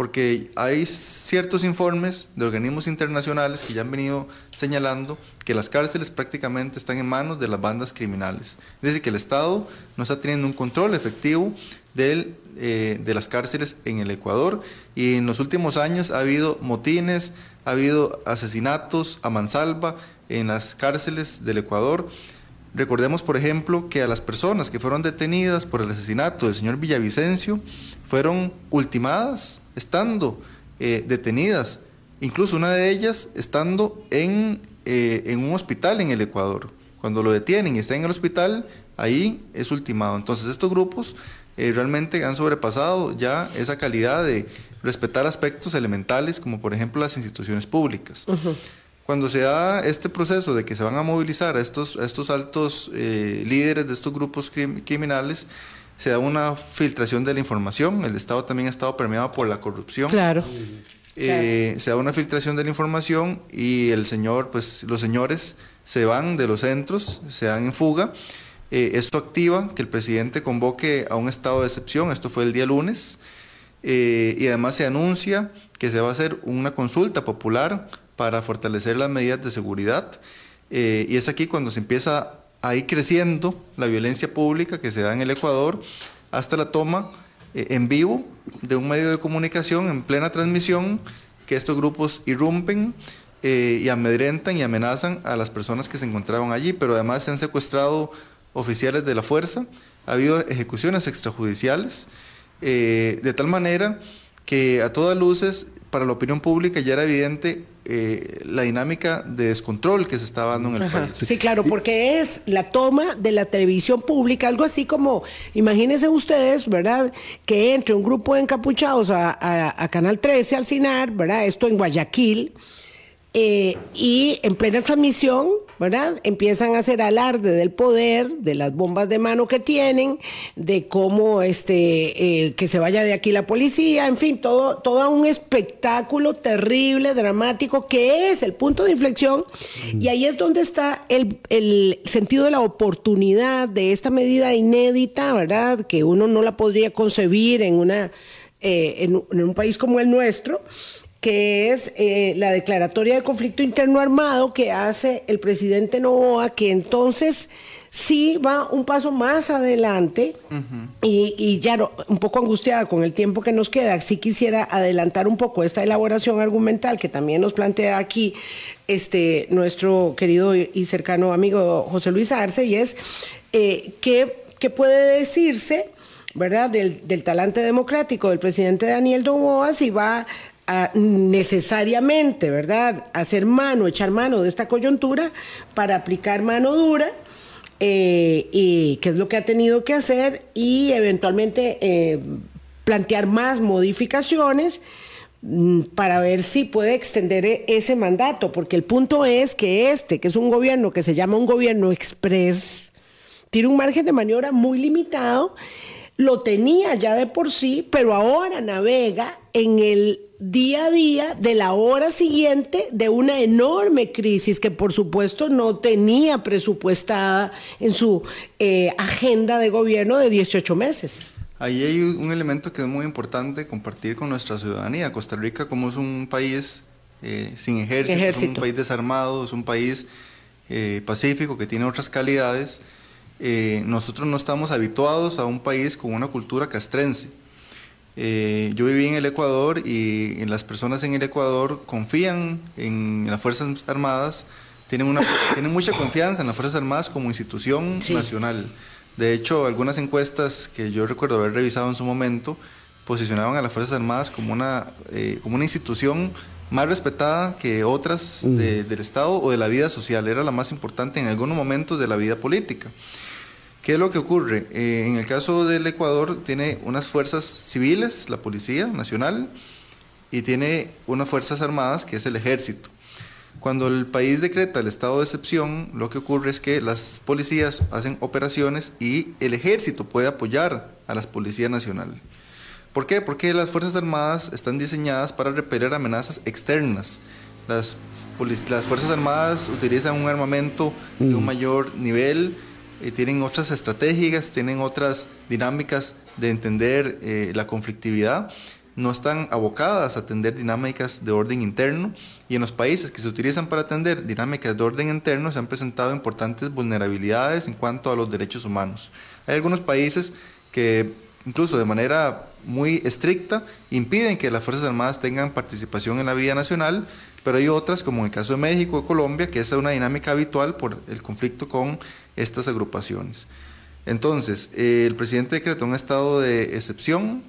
porque hay ciertos informes de organismos internacionales que ya han venido señalando que las cárceles prácticamente están en manos de las bandas criminales. Es decir, que el Estado no está teniendo un control efectivo del, eh, de las cárceles en el Ecuador y en los últimos años ha habido motines, ha habido asesinatos a mansalva en las cárceles del Ecuador. Recordemos, por ejemplo, que a las personas que fueron detenidas por el asesinato del señor Villavicencio fueron ultimadas estando eh, detenidas, incluso una de ellas estando en, eh, en un hospital en el Ecuador. Cuando lo detienen y está en el hospital, ahí es ultimado. Entonces estos grupos eh, realmente han sobrepasado ya esa calidad de respetar aspectos elementales como por ejemplo las instituciones públicas. Cuando se da este proceso de que se van a movilizar a estos, estos altos líderes de estos grupos criminales, se da una filtración de la información. El Estado también ha estado permeado por la corrupción. Claro. Eh, se da una filtración de la información y el señor, pues los señores se van de los centros, se dan en fuga. Eh, esto activa que el presidente convoque a un estado de excepción, esto fue el día lunes, eh, y además se anuncia que se va a hacer una consulta popular para fortalecer las medidas de seguridad. y es aquí cuando se empieza ahí creciendo la violencia pública que se da en el Ecuador hasta la toma eh, en vivo de un medio de comunicación en plena transmisión que estos grupos irrumpen eh, y amedrentan y amenazan a las personas que se encontraban allí, pero además se han secuestrado oficiales de la fuerza, ha habido ejecuciones extrajudiciales, eh, de tal manera que a todas luces para la opinión pública ya era evidente eh, la dinámica de descontrol que se estaba dando en el país. Sí, claro, porque es la toma de la televisión pública, algo así como, imagínense ustedes, ¿verdad? Que entre un grupo de encapuchados a, a Canal 13, al CINAR, ¿verdad? Esto en Guayaquil eh, y en plena transmisión, ¿verdad? Empiezan a hacer alarde del poder, de las bombas de mano que tienen, de cómo este, eh, que se vaya de aquí la policía, en fin, todo, todo un espectáculo terrible, dramático, que es el punto de inflexión. Y ahí es donde está el, el sentido de la oportunidad de esta medida inédita, ¿verdad? Que uno no la podría concebir en, una, eh, en un país como el nuestro que es eh, la declaratoria de conflicto interno armado que hace el presidente Novoa, que entonces sí va un paso más adelante y, ya un poco angustiada con el tiempo que nos queda, sí quisiera adelantar un poco esta elaboración argumental que también nos plantea aquí este, nuestro querido y cercano amigo José Luis Arce, y es eh, que, puede decirse... ¿verdad? Del, del, talante democrático del presidente Daniel Novoa si va necesariamente, ¿verdad?, hacer mano, echar mano de esta coyuntura para aplicar mano dura, eh, y qué es lo que ha tenido que hacer, y eventualmente eh, plantear más modificaciones mm, para ver si puede extender e-, ese mandato, porque el punto es que este, que es un gobierno que se llama un gobierno express, tiene un margen de maniobra muy limitado, lo tenía ya de por sí, pero ahora navega en el día a día de la hora siguiente de una enorme crisis que por supuesto no tenía presupuestada en su eh, agenda de gobierno de 18 meses. Ahí hay un elemento que es muy importante compartir con nuestra ciudadanía. Costa Rica como es un país eh, sin ejército, es un país desarmado, es un país eh, pacífico que tiene otras calidades, nosotros no estamos habituados a un país con una cultura castrense eh, yo viví en el Ecuador y las personas en el Ecuador confían en las Fuerzas Armadas, tienen, una, tienen mucha confianza en las Fuerzas Armadas como institución nacional. De hecho, algunas encuestas que yo recuerdo haber revisado en su momento posicionaban a las Fuerzas Armadas como una, eh, como una institución más respetada que otras mm. del Estado o de la vida social. Era la más importante en algunos momentos de la vida política. ¿Qué es lo que ocurre? Eh, en el caso del Ecuador tiene unas fuerzas civiles, la Policía Nacional, y tiene unas fuerzas armadas, que es el ejército. Cuando el país decreta el estado de excepción, lo que ocurre es que las policías hacen operaciones y el ejército puede apoyar a las policías nacionales. ¿Por qué? Porque las Fuerzas Armadas están diseñadas para repeler amenazas externas. Las, las Fuerzas Armadas utilizan un armamento de un mm. mayor nivel, eh, tienen otras estrategias, tienen otras dinámicas de entender eh, la conflictividad. no están abocadas a atender dinámicas de orden interno y en los países que se utilizan para atender dinámicas de orden interno se han presentado importantes vulnerabilidades en cuanto a los derechos humanos. Hay algunos países que incluso de manera muy estricta impiden que las Fuerzas Armadas tengan participación en la vida nacional, pero hay otras, como en el caso de México y Colombia, que esa es una dinámica habitual por el conflicto con estas agrupaciones. Entonces, eh, el presidente decretó un estado de excepción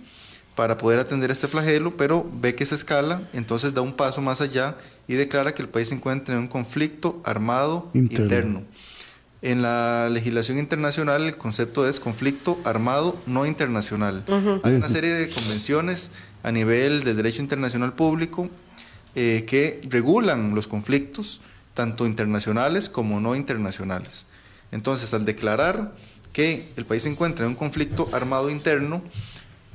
para poder atender este flagelo, pero ve que se escala, entonces da un paso más allá y declara que el país se encuentra en un conflicto armado interno. En la legislación internacional el concepto es conflicto armado no internacional. Hay una serie de convenciones a nivel del derecho internacional público eh, que regulan los conflictos, tanto internacionales como no internacionales. Entonces, al declarar que el país se encuentra en un conflicto armado interno,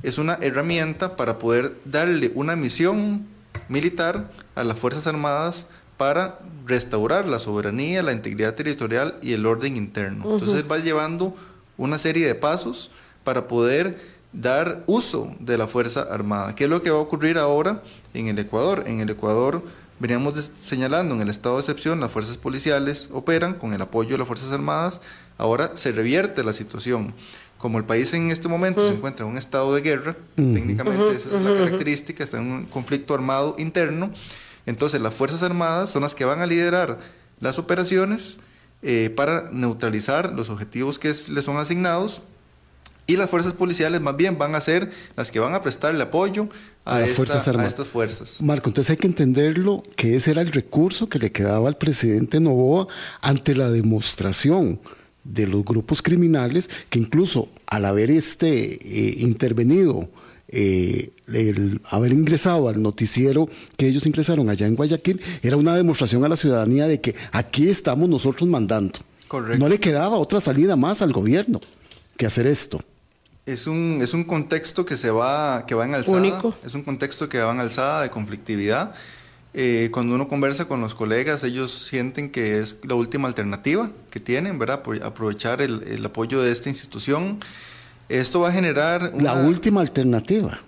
es una herramienta para poder darle una misión militar a las Fuerzas Armadas para restaurar la soberanía, la integridad territorial y el orden interno. Entonces va llevando una serie de pasos para poder dar uso de la Fuerza Armada. ¿Qué es lo que va a ocurrir ahora en el Ecuador? En el Ecuador veníamos señalando en el estado de excepción, las fuerzas policiales operan con el apoyo de las Fuerzas Armadas, ahora se revierte la situación. Como el país en este momento se encuentra en un estado de guerra, técnicamente esa es la característica, está en un conflicto armado interno, entonces las Fuerzas Armadas son las que van a liderar las operaciones eh, para neutralizar los objetivos que les son asignados y las fuerzas policiales más bien van a ser las que van a prestarle apoyo a, fuerzas a, estas fuerzas. Marco, entonces hay que entenderlo que ese era el recurso que le quedaba al presidente Novoa ante la demostración de los grupos criminales que incluso al haber este eh, intervenido eh, el haber ingresado al noticiero que ellos ingresaron allá en Guayaquil era una demostración a la ciudadanía de que aquí estamos nosotros mandando. No le quedaba otra salida más al gobierno que hacer esto. Es un, es un contexto que se va, que va en alzada. Es un contexto que va en alzada de conflictividad. Eh, cuando uno conversa con los colegas, ellos sienten que es la última alternativa que tienen, ¿verdad? aprovechar el, el apoyo de esta institución. Esto va a generar... la última alternativa.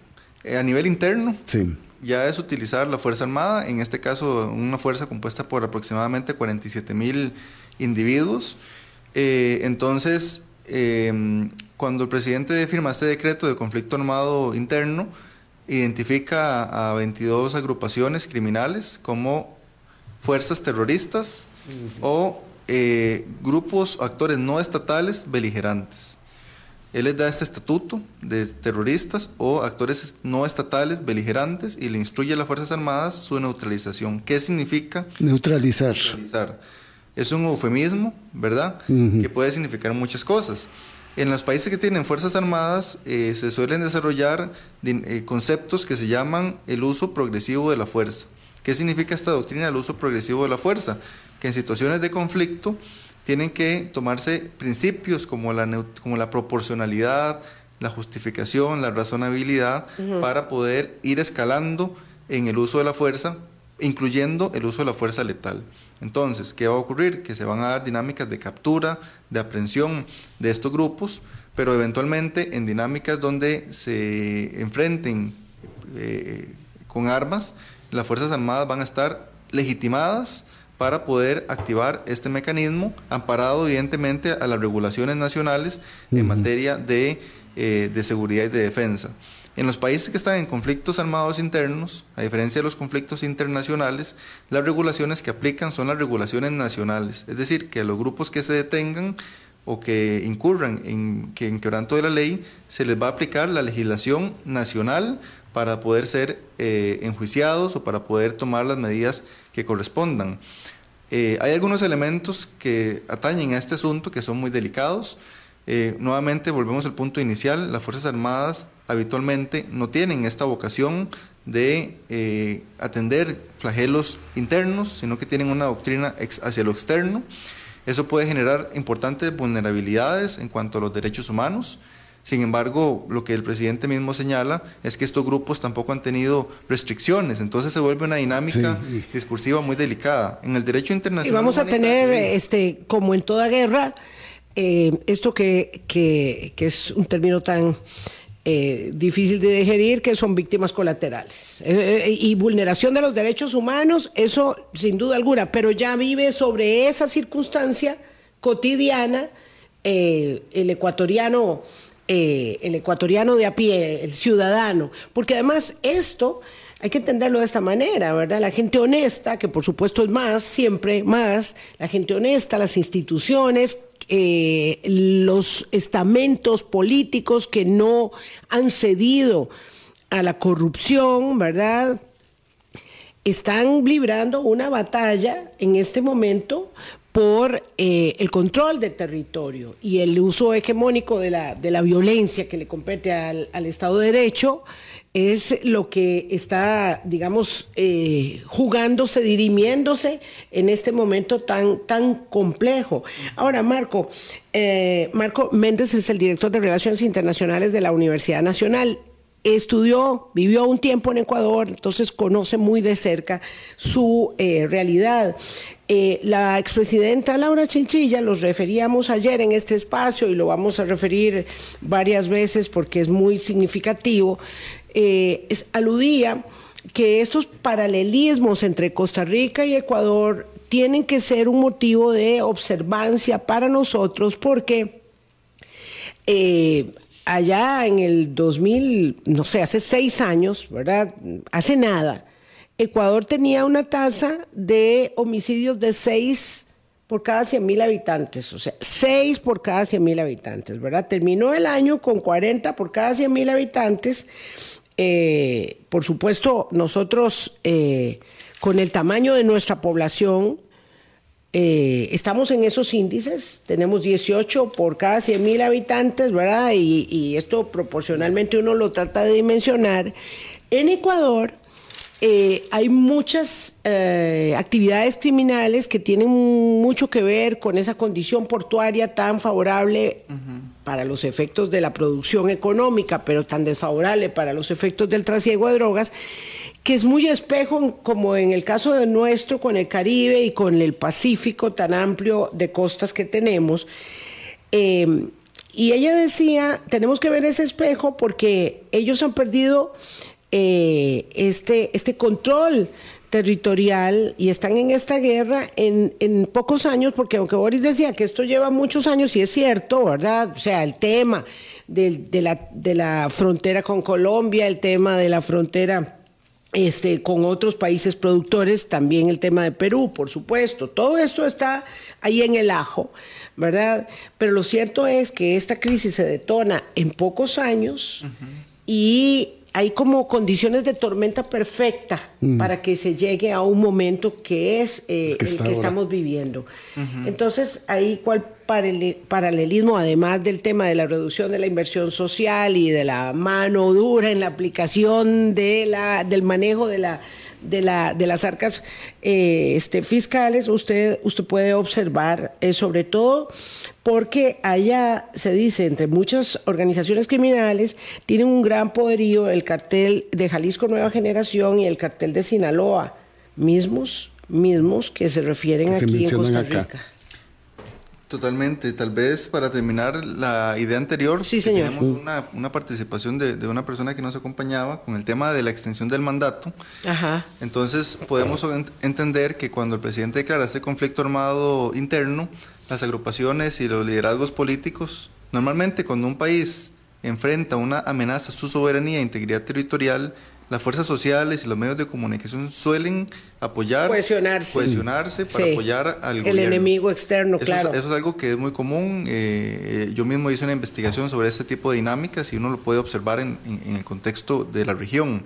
Eh, a nivel interno. Sí. Ya es utilizar la Fuerza Armada, en este caso una fuerza compuesta por aproximadamente 47 mil individuos. Eh, entonces, cuando el presidente firma este decreto de conflicto armado interno, identifica a 22 agrupaciones criminales como fuerzas terroristas o grupos, actores no estatales beligerantes. Él les da este estatuto de terroristas o actores no estatales beligerantes y le instruye a las Fuerzas Armadas su neutralización. ¿Qué significa? Neutralizar. Es un eufemismo, ¿verdad? Que puede significar muchas cosas. En los países que tienen Fuerzas Armadas eh, se suelen desarrollar eh, conceptos que se llaman el uso progresivo de la fuerza. ¿Qué significa esta doctrina del uso progresivo de la fuerza? Que en situaciones de conflicto tienen que tomarse principios como la, como la proporcionalidad, la justificación, la razonabilidad, para poder ir escalando en el uso de la fuerza, incluyendo el uso de la fuerza letal. Entonces, ¿qué va a ocurrir? Que se van a dar dinámicas de captura, de aprehensión de estos grupos, pero eventualmente en dinámicas donde se enfrenten eh, con armas, las Fuerzas Armadas van a estar legitimadas para poder activar este mecanismo, amparado evidentemente a las regulaciones nacionales en materia eh, de, seguridad y de defensa. En los países que están en conflictos armados internos, a diferencia de los conflictos internacionales, las regulaciones que aplican son las regulaciones nacionales, es decir, que a los grupos que se detengan o que incurran en, que en quebranto de la ley, se les va a aplicar la legislación nacional para poder ser eh, enjuiciados o para poder tomar las medidas que correspondan. Eh, hay algunos elementos que atañen a este asunto que son muy delicados. Eh, nuevamente volvemos al punto inicial, las Fuerzas Armadas habitualmente no tienen esta vocación de eh, atender flagelos internos, sino que tienen una doctrina hacia lo externo. Eso puede generar importantes vulnerabilidades en cuanto a los derechos humanos. Sin embargo, lo que el presidente mismo señala es que estos grupos tampoco han tenido restricciones, entonces se vuelve una dinámica discursiva muy delicada. En el derecho internacional... Y vamos a tener, este, como en toda guerra, eh, esto que, que, es un término tan eh, difícil de digerir, que son víctimas colaterales. Eh, eh, y vulneración de los derechos humanos, eso sin duda alguna, pero ya vive sobre esa circunstancia cotidiana el ecuatoriano. el ecuatoriano de a pie, el ciudadano, porque además esto hay que entenderlo de esta manera, ¿verdad? La gente honesta, que por supuesto es más, siempre más, la gente honesta, las instituciones eh, los estamentos políticos que no han cedido a la corrupción, ¿verdad? Están librando una batalla en este momento por eh, el control del territorio y el uso hegemónico de la, de la violencia que le compete al, al Estado de Derecho es lo que está, digamos, eh, jugándose, dirimiéndose en este momento tan, tan complejo. Ahora, Marco, eh, Marco Méndez es el director de Relaciones Internacionales de la Universidad Nacional. Estudió, vivió un tiempo en Ecuador, entonces conoce muy de cerca su eh, realidad. la expresidenta Laura Chinchilla, los referíamos ayer en este espacio y lo vamos a referir varias veces porque es muy significativo, eh, aludía que estos paralelismos entre Costa Rica y Ecuador tienen que ser un motivo de observancia para nosotros porque eh, allá en el 2000, no sé, hace seis años, ¿verdad? Hace nada, Ecuador tenía una tasa de homicidios de seis por cada 100 mil habitantes, o sea, seis por cada 100 mil habitantes, ¿verdad? Terminó el año con 40 por cada 100 mil habitantes eh, por supuesto, nosotros eh, con el tamaño de nuestra población, eh, estamos en esos índices, tenemos 18 por cada 100 mil habitantes, ¿verdad? y, esto proporcionalmente uno lo trata de dimensionar. En Ecuador eh, hay muchas eh, actividades criminales que tienen mucho que ver con esa condición portuaria tan favorable para los efectos de la producción económica, pero tan desfavorable para los efectos del trasiego de drogas, que es muy espejo como en el caso de nuestro con el Caribe y con el Pacífico tan amplio de costas que tenemos. Eh, y ella decía, tenemos que ver ese espejo porque ellos han perdido eh, este, este control territorial y están en esta guerra en, en, pocos años, porque aunque Boris decía que esto lleva muchos años, y es cierto, ¿verdad? O sea, el tema de, de, la, de la frontera con Colombia, el tema de la frontera este, con otros países productores, también el tema de Perú, por supuesto. Todo esto está ahí en el ajo, ¿verdad? Pero lo cierto es que esta crisis se detona en pocos años y hay como condiciones de tormenta perfecta mm. para que se llegue a un momento que es eh, el que, estamos viviendo. Entonces, ahí cuál paralelismo, además del tema de la reducción de la inversión social y de la mano dura en la aplicación de la, del manejo de la de, la, de las arcas eh, este, fiscales, usted, usted puede observar, eh, sobre todo porque allá se dice, entre muchas organizaciones criminales, tienen un gran poderío el cartel de Jalisco Nueva Generación y el cartel de Sinaloa, mismos, mismos que se refieren aquí en Costa Rica. Totalmente. Tal vez para terminar la idea anterior, sí, tenemos una, una participación de, de, una persona que nos acompañaba con el tema de la extensión del mandato. Ajá. Entonces podemos entender que cuando el presidente declara este conflicto armado interno, las agrupaciones y los liderazgos políticos, normalmente cuando un país enfrenta una amenaza a su soberanía e integridad territorial, las fuerzas sociales y los medios de comunicación suelen apoyar, cohesionarse, para apoyar al el enemigo externo, claro. eso es algo que es muy común. Eh, yo mismo hice una investigación sobre este tipo de dinámicas y uno lo puede observar en, el contexto de la región.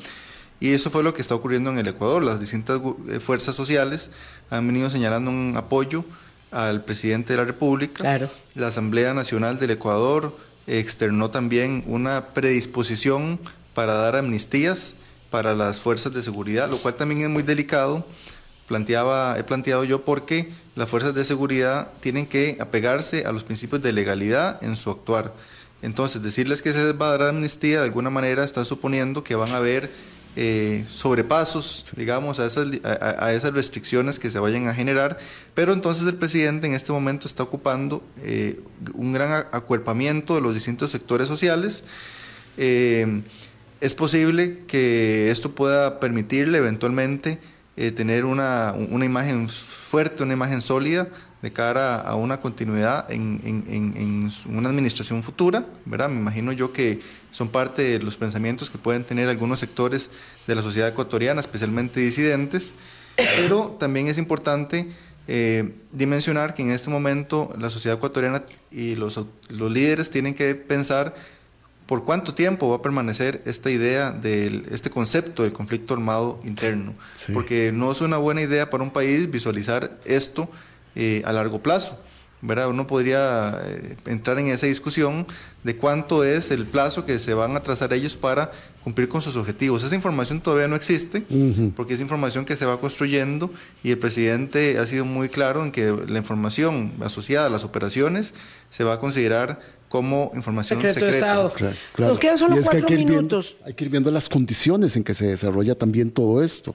Y eso fue lo que está ocurriendo en el Ecuador. Las distintas eh, fuerzas sociales han venido señalando un apoyo al presidente de la República. Claro. La Asamblea Nacional del Ecuador externó también una predisposición para dar amnistías para las fuerzas de seguridad, lo cual también es muy delicado. Planteaba, he planteado yo porque las fuerzas de seguridad tienen que apegarse a los principios de legalidad en su actuar. Entonces, decirles que se les va a dar amnistía de alguna manera está suponiendo que van a haber eh, sobrepasos, digamos, a esas, a, esas restricciones que se vayan a generar, pero entonces el presidente en este momento está ocupando eh, un gran acuerpamiento de los distintos sectores sociales eh, es posible que esto pueda permitirle eventualmente eh, tener una, una, imagen fuerte, una imagen sólida de cara a una continuidad en, en, una administración futura, ¿verdad? Me imagino yo que son parte de los pensamientos que pueden tener algunos sectores de la sociedad ecuatoriana, especialmente disidentes, pero también es importante eh, dimensionar que en este momento la sociedad ecuatoriana y los, los líderes tienen que pensar por cuánto tiempo va a permanecer esta idea de este concepto del conflicto armado interno, porque no es una buena idea para un país visualizar esto eh, a largo plazo. ¿verdad? Uno podría eh, entrar en esa discusión de cuánto es el plazo que se van a trazar ellos para cumplir con sus objetivos. Esa información todavía no existe porque es información que se va construyendo y el presidente ha sido muy claro en que la información asociada a las operaciones se va a considerar como información secreta. Nos quedan solo cuatro minutos. hay que ir viendo las condiciones en que se desarrolla también todo esto.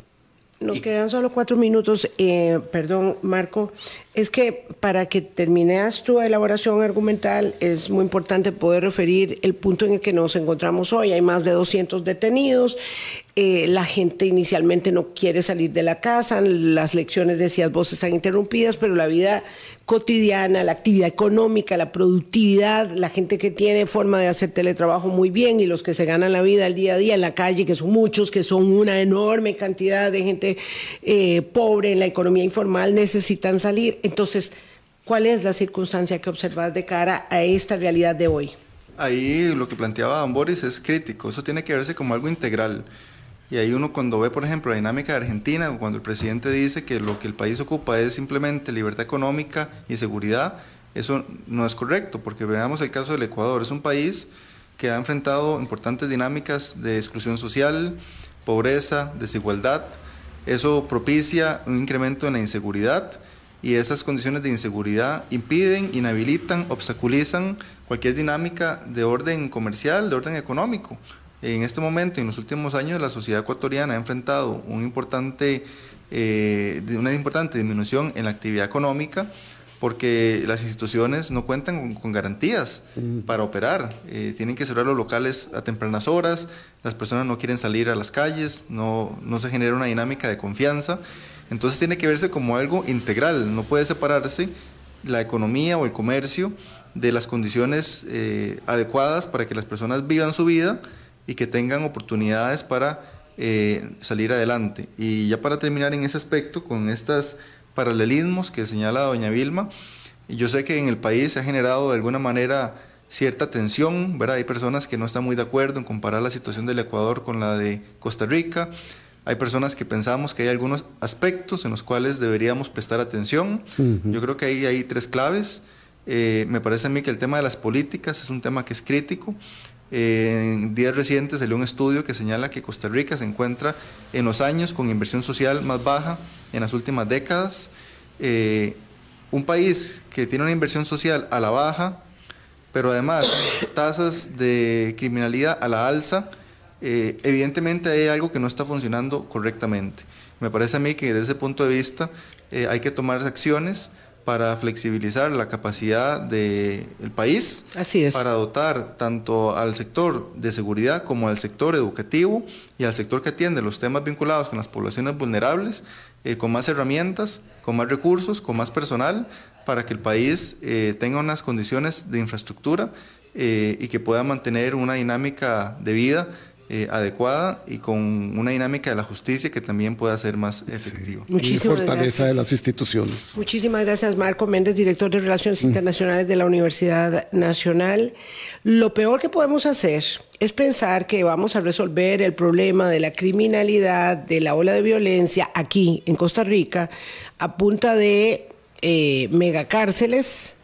Nos quedan solo cuatro minutos. Eh, perdón, Marco. Es que para que termines tu elaboración argumental es muy importante poder referir el punto en el que nos encontramos hoy. Hay más de 200 detenidos. Eh, la gente inicialmente no quiere salir de la casa. Las lecciones, decías vos, están interrumpidas, pero la vida cotidiana, la actividad económica, la productividad, la gente que tiene forma de hacer teletrabajo muy bien y los que se ganan la vida el día a día en la calle, que son muchos, que son una enorme cantidad de gente eh, pobre en la economía informal, necesitan salir. Entonces, ¿cuál es la circunstancia que observas de cara a esta realidad de hoy? Ahí lo que planteaba Don Boris es crítico, eso tiene que verse como algo integral. Y ahí uno cuando ve, por ejemplo, la dinámica de Argentina, cuando el presidente dice que lo que el país ocupa es simplemente libertad económica y seguridad, eso no es correcto, porque veamos el caso del Ecuador. Es un país que ha enfrentado importantes dinámicas de exclusión social, pobreza, desigualdad. Eso propicia un incremento en la inseguridad y esas condiciones de inseguridad impiden, inhabilitan, obstaculizan cualquier dinámica de orden comercial, de orden económico. En este momento, en los últimos años, la sociedad ecuatoriana ha enfrentado un importante, eh, una importante disminución en la actividad económica porque las instituciones no cuentan con, garantías para operar. Eh, tienen que cerrar los locales a tempranas horas, las personas no quieren salir a las calles, no, no se genera una dinámica de confianza. Entonces tiene que verse como algo integral, no puede separarse la economía o el comercio de las condiciones eh, adecuadas para que las personas vivan su vida y que tengan oportunidades para eh, salir adelante. Y ya para terminar en ese aspecto, con estos paralelismos que señala doña Vilma, yo sé que en el país se ha generado de alguna manera cierta tensión, ¿verdad? Hay personas que no están muy de acuerdo en comparar la situación del Ecuador con la de Costa Rica. Hay personas que pensamos que hay algunos aspectos en los cuales deberíamos prestar atención. Yo creo que ahí hay tres claves. Eh, me parece a mí que el tema de las políticas es un tema que es crítico. En días recientes salió un estudio que señala que Costa Rica se encuentra en los años con inversión social más baja en las últimas décadas. Eh, un país que tiene una inversión social a la baja, pero además tasas de criminalidad a la alza, eh, evidentemente hay algo que no está funcionando correctamente. Me parece a mí que desde ese punto de vista eh, hay que tomar acciones para flexibilizar la capacidad del país, Así es. para dotar tanto al sector de seguridad como al sector educativo y al sector que atiende los temas vinculados con las poblaciones vulnerables, eh, con más herramientas, con más recursos, con más personal, para que el país eh, tenga unas condiciones de infraestructura eh, y que pueda mantener una dinámica de vida eh, adecuada y con una dinámica de la justicia que también pueda ser más efectiva. Muchísimas y fortaleza de las instituciones. Muchísimas gracias, Marco Méndez, director de Relaciones mm. Internacionales de la Universidad Nacional. Lo peor que podemos hacer es pensar que vamos a resolver el problema de la criminalidad, de la ola de violencia aquí en Costa Rica a punta de eh, megacárceles,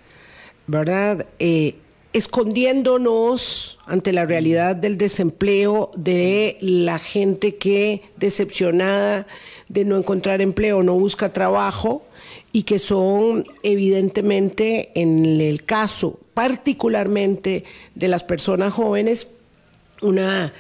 ¿verdad? Eh, escondiéndonos ante la realidad del desempleo de la gente que decepcionada de no encontrar empleo no busca trabajo y que son evidentemente en el caso particularmente de las personas jóvenes una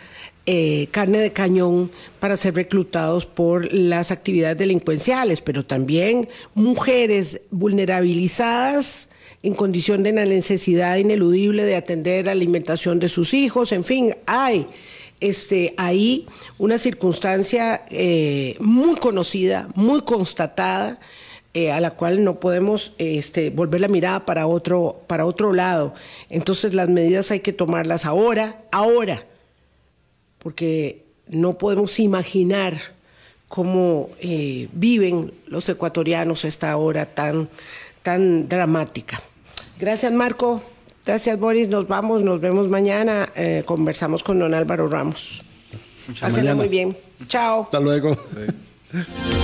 eh, carne de cañón para ser reclutados por las actividades delincuenciales, pero también mujeres vulnerabilizadas en condición de la necesidad ineludible de atender la alimentación de sus hijos, en fin, hay este, ahí una circunstancia eh, muy conocida, muy constatada, eh, a la cual no podemos este, volver la mirada para otro, para otro lado. Entonces las medidas hay que tomarlas ahora, ahora, porque no podemos imaginar cómo eh, viven los ecuatorianos esta hora tan, tan dramática. Gracias, Marco. Gracias, Boris. Nos vamos, nos vemos mañana. Eh, conversamos con don Álvaro Ramos. Pásenla muy bien. Chao. Hasta luego.